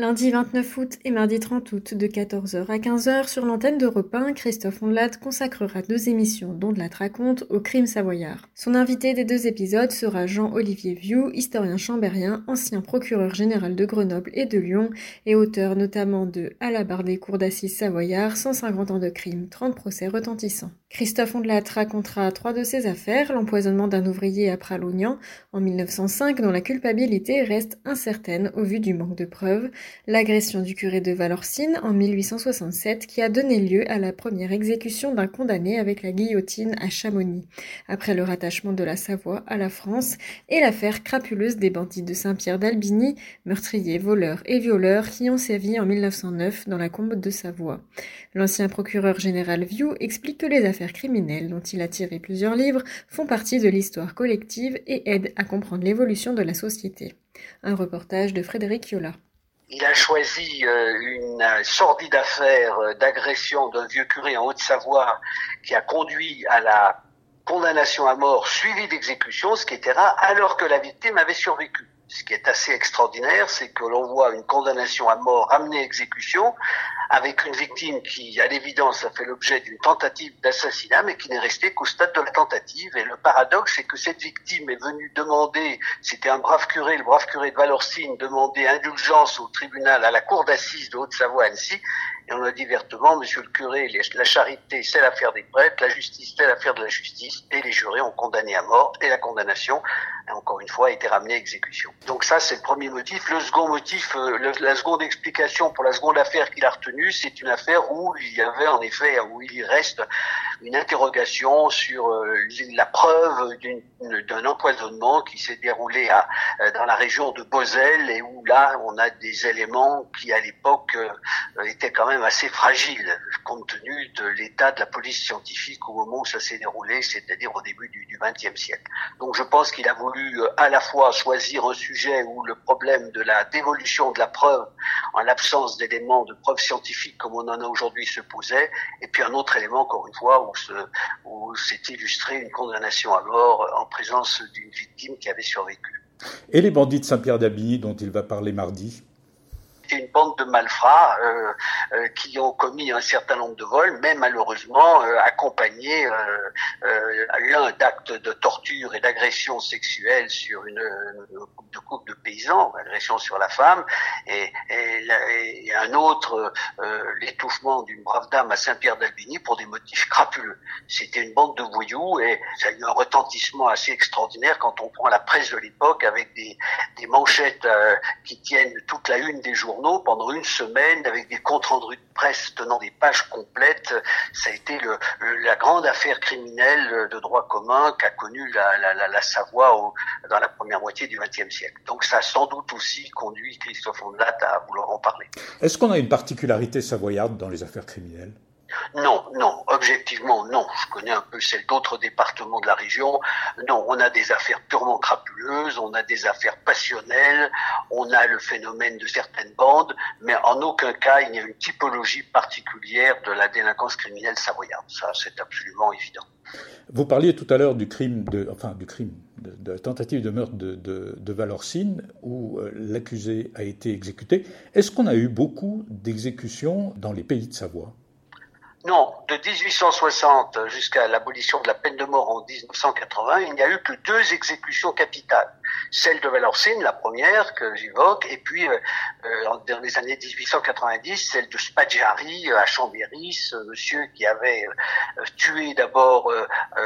Lundi 29 août et mardi 30 août de 14h à 15h sur l'antenne de 1, Christophe Ondelat consacrera deux émissions dont de la raconte au crime savoyard. Son invité des deux épisodes sera Jean-Olivier Vieux, historien chambérien, ancien procureur général de Grenoble et de Lyon et auteur notamment de À la barre des cours d'assises savoyard, 150 ans de crime, 30 procès retentissants. Christophe Ondelat racontera trois de ses affaires, l'empoisonnement d'un ouvrier à Pralognan en 1905 dont la culpabilité reste incertaine au vu du manque de preuves, l'agression du curé de Valorcine en 1867 qui a donné lieu à la première exécution d'un condamné avec la guillotine à Chamonix, après le rattachement de la Savoie à la France, et l'affaire crapuleuse des bandits de Saint-Pierre d'Albigny, meurtriers, voleurs et violeurs qui ont servi en 1909 dans la combe de Savoie. L'ancien procureur général Vieux explique que les affaires criminelles dont il a tiré plusieurs livres font partie de l'histoire collective et aident à comprendre l'évolution de la société. Un reportage de Frédéric Yola il a choisi euh, une sordide affaire euh, d'agression d'un vieux curé en Haute-Savoie qui a conduit à la condamnation à mort suivie d'exécution, ce qui était rare, alors que la victime avait survécu. Ce qui est assez extraordinaire, c'est que l'on voit une condamnation à mort amenée à exécution avec une victime qui, à l'évidence, a fait l'objet d'une tentative d'assassinat, mais qui n'est restée qu'au stade de la tentative. Et le paradoxe, c'est que cette victime est venue demander, c'était un brave curé, le brave curé de Valorcine, demander indulgence au tribunal, à la cour d'assises de Haute-Savoie Annecy, et on a dit vertement, monsieur le curé, la charité, c'est l'affaire des prêtres, la justice, c'est l'affaire de la justice, et les jurés ont condamné à mort, et la condamnation, encore une fois, a été ramenée à exécution. Donc ça, c'est le premier motif. Le second motif, euh, la seconde explication pour la seconde affaire qu'il a retenue, c'est une affaire où il y avait en effet, où il reste une interrogation sur euh, la preuve d'un empoisonnement qui s'est déroulé euh, dans la région de Bosel et où là, on a des éléments qui, à l'époque, étaient quand même assez fragile compte tenu de l'état de la police scientifique au moment où ça s'est déroulé, c'est-à-dire au début du XXe siècle. Donc je pense qu'il a voulu euh, à la fois choisir un sujet où le problème de la dévolution de la preuve en l'absence d'éléments de preuve scientifique comme on en a aujourd'hui se posait, et puis un autre élément encore une fois où s'est illustré une condamnation à mort en présence d'une victime qui avait survécu. Et les bandits de Saint-Pierre d'Abilly dont il va parler mardi de malfrats euh, euh, qui ont commis un certain nombre de vols, mais malheureusement euh, accompagnés l'un d'actes de torture et d'agression sexuelle sur une, de couple de paysans, agression sur la femme, et, un autre l'étouffement d'une brave dame à Saint-Pierre d'Albigny pour des motifs crapuleux. C'était une bande de voyous et ça a eu un retentissement assez extraordinaire quand on prend la presse de l'époque avec des, manchettes qui tiennent toute la une des jours pendant une semaine avec des comptes rendus de presse tenant des pages complètes. Ça a été la grande affaire criminelle de droit commun qu'a connue la, Savoie dans la première moitié du XXe siècle. Donc ça a sans doute aussi conduit Christophe Ondelat à vouloir en parler. Est-ce qu'on a une particularité savoyarde dans les affaires criminelles? Non, non, objectivement non. Je connais un peu celle d'autres départements de la région. Non, on a des affaires purement crapuleuses, on a des affaires passionnelles, on a le phénomène de certaines bandes, mais en aucun cas il n'y a une typologie particulière de la délinquance criminelle savoyarde. Ça, c'est absolument évident. Vous parliez tout à l'heure du crime de, enfin du crime, de, la tentative de meurtre de, Valorcine, où euh, l'accusé a été exécuté. Est-ce qu'on a eu beaucoup d'exécutions dans les pays de Savoie? Non, de 1860 jusqu'à l'abolition de la peine de mort en 1980, il n'y a eu que deux exécutions capitales. Celle de Valorcine, la première que j'évoque, et puis euh, euh, dans les années 1890, celle de Spaggiari à Chambéry, ce monsieur qui avait euh, tué d'abord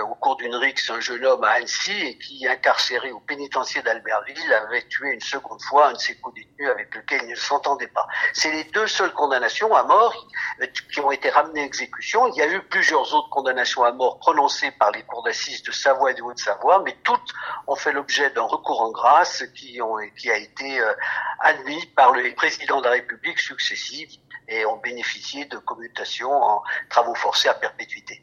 au cours d'une rixe un jeune homme à Annecy et qui, incarcéré au pénitencier d'Albertville, avait tué une seconde fois un de ses co-détenus avec lequel il ne s'entendait pas. C'est les deux seules condamnations à mort qui ont été ramenées il y a eu plusieurs autres condamnations à mort prononcées par les cours d'assises de Savoie et de Haute-Savoie, mais toutes ont fait l'objet d'un recours en grâce qui, ont, qui a été euh, admis par les présidents de la République successifs et ont bénéficié de commutations en travaux forcés à perpétuité.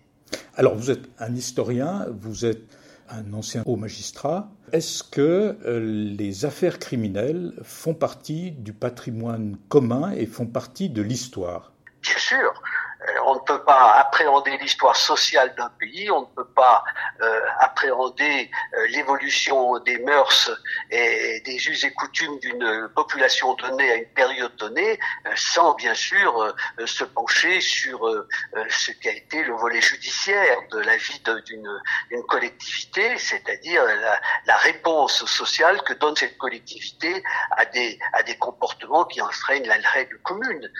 Alors vous êtes un historien, vous êtes un ancien haut magistrat. Est-ce que euh, les affaires criminelles font partie du patrimoine commun et font partie de l'histoire? Bien sûr. Euh, on ne peut pas appréhender l'histoire sociale d'un pays, on ne peut pas euh, appréhender euh, l'évolution des mœurs et des us et coutumes d'une population donnée à une période donnée sans bien sûr se pencher sur ce qui a été le volet judiciaire de la vie d'une collectivité, c'est-à-dire la, la, réponse sociale que donne cette collectivité à des, à des comportements qui enfreignent la règle commune.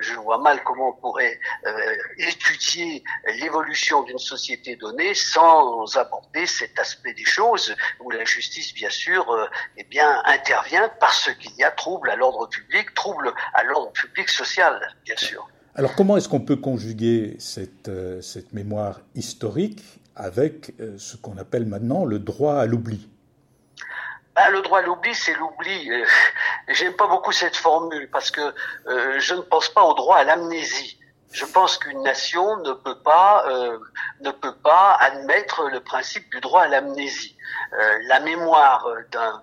je vois mal comment on pourrait euh, étudier l'évolution d'une société donnée sans aborder cet aspect des choses où la justice, bien sûr, euh, eh bien, intervient parce qu'il y a trouble à l'ordre public, trouble à l'ordre public social, bien sûr. Alors comment est-ce qu'on peut conjuguer cette, euh, cette mémoire historique avec ce qu'on appelle maintenant le droit à l'oubli? Ah, le droit à l'oubli, c'est l'oubli. J'aime pas beaucoup cette formule parce que je ne pense pas au droit à l'amnésie je pense qu'une nation ne peut pas euh, ne peut pas admettre le principe du droit à l'amnésie. Euh, la mémoire d'un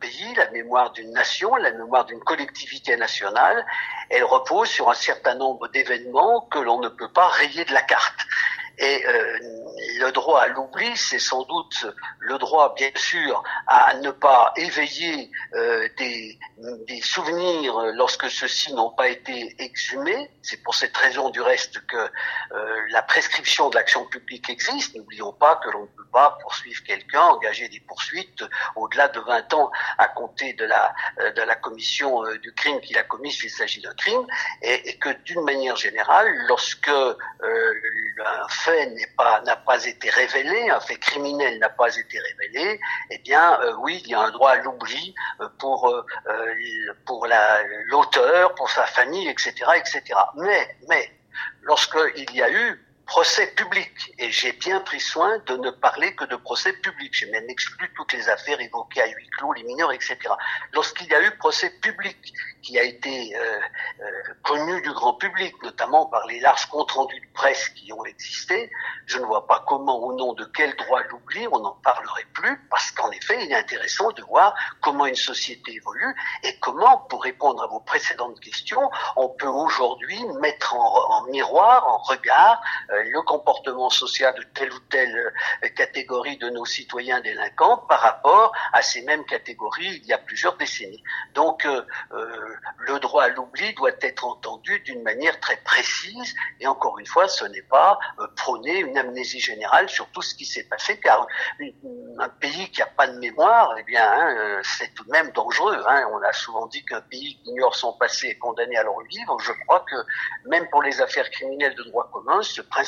pays, la mémoire d'une nation, la mémoire d'une collectivité nationale, elle repose sur un certain nombre d'événements que l'on ne peut pas rayer de la carte. Et euh, le droit à l'oubli, c'est sans doute le droit, bien sûr, à ne pas éveiller euh, des, des, souvenirs lorsque ceux-ci n'ont pas été exhumés. C'est pour cette raison, du reste, que euh, la prescription de l'action publique existe. N'oublions pas que l'on ne peut pas poursuivre quelqu'un, engager des poursuites au-delà de 20 ans à compter de la, de la commission du crime qu'il a commis s'il s'agit d'un crime, et, et, que d'une manière générale, lorsque un fait n'a pas été révélé, un fait criminel n'a pas été révélé, eh bien euh, oui, il y a un droit à l'oubli euh, pour euh, pour la l'auteur, pour sa famille, etc., etc. Mais mais lorsqu'il y a eu procès public. Et j'ai bien pris soin de ne parler que de procès public. J'ai même exclu toutes les affaires évoquées à huis clos, les mineurs, etc. Lorsqu'il y a eu procès public qui a été euh, euh, connu du grand public, notamment par les larges comptes rendus de presse qui ont existé, je ne vois pas comment, au nom de quel droit l'oubli, on n'en parlerait plus, parce qu'en effet, il est intéressant de voir comment une société évolue et comment, pour répondre à vos précédentes questions, on peut aujourd'hui mettre en, miroir, en regard, euh, le comportement social de telle ou telle euh, catégorie de nos citoyens délinquants par rapport à ces mêmes catégories il y a plusieurs décennies. Donc euh, le droit à l'oubli doit être entendu d'une manière très précise et encore une fois ce n'est pas prôner une amnésie générale sur tout ce qui s'est passé car un pays qui n'a pas de mémoire eh bien hein, c'est tout de même dangereux. Hein. On a souvent dit qu'un pays qui ignore son passé est condamné à le revivre. Je crois que même pour les affaires criminelles de droit commun, ce principe